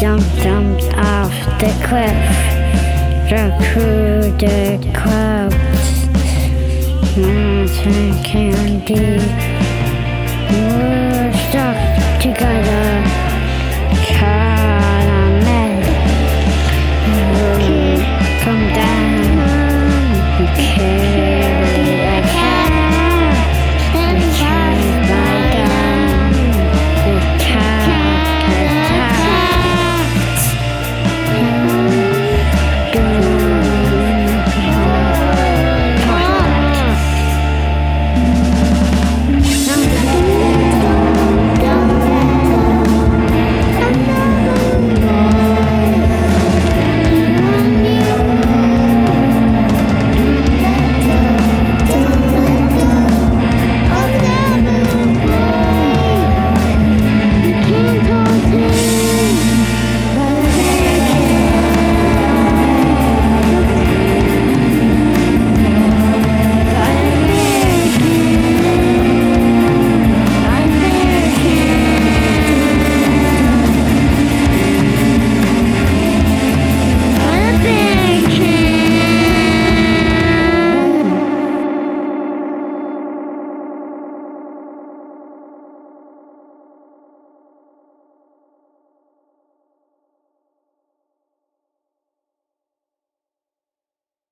jump, jumped off the cliff. Recruited clubs, mountain candy. We're stuck together. Caramel. Come down. Okay.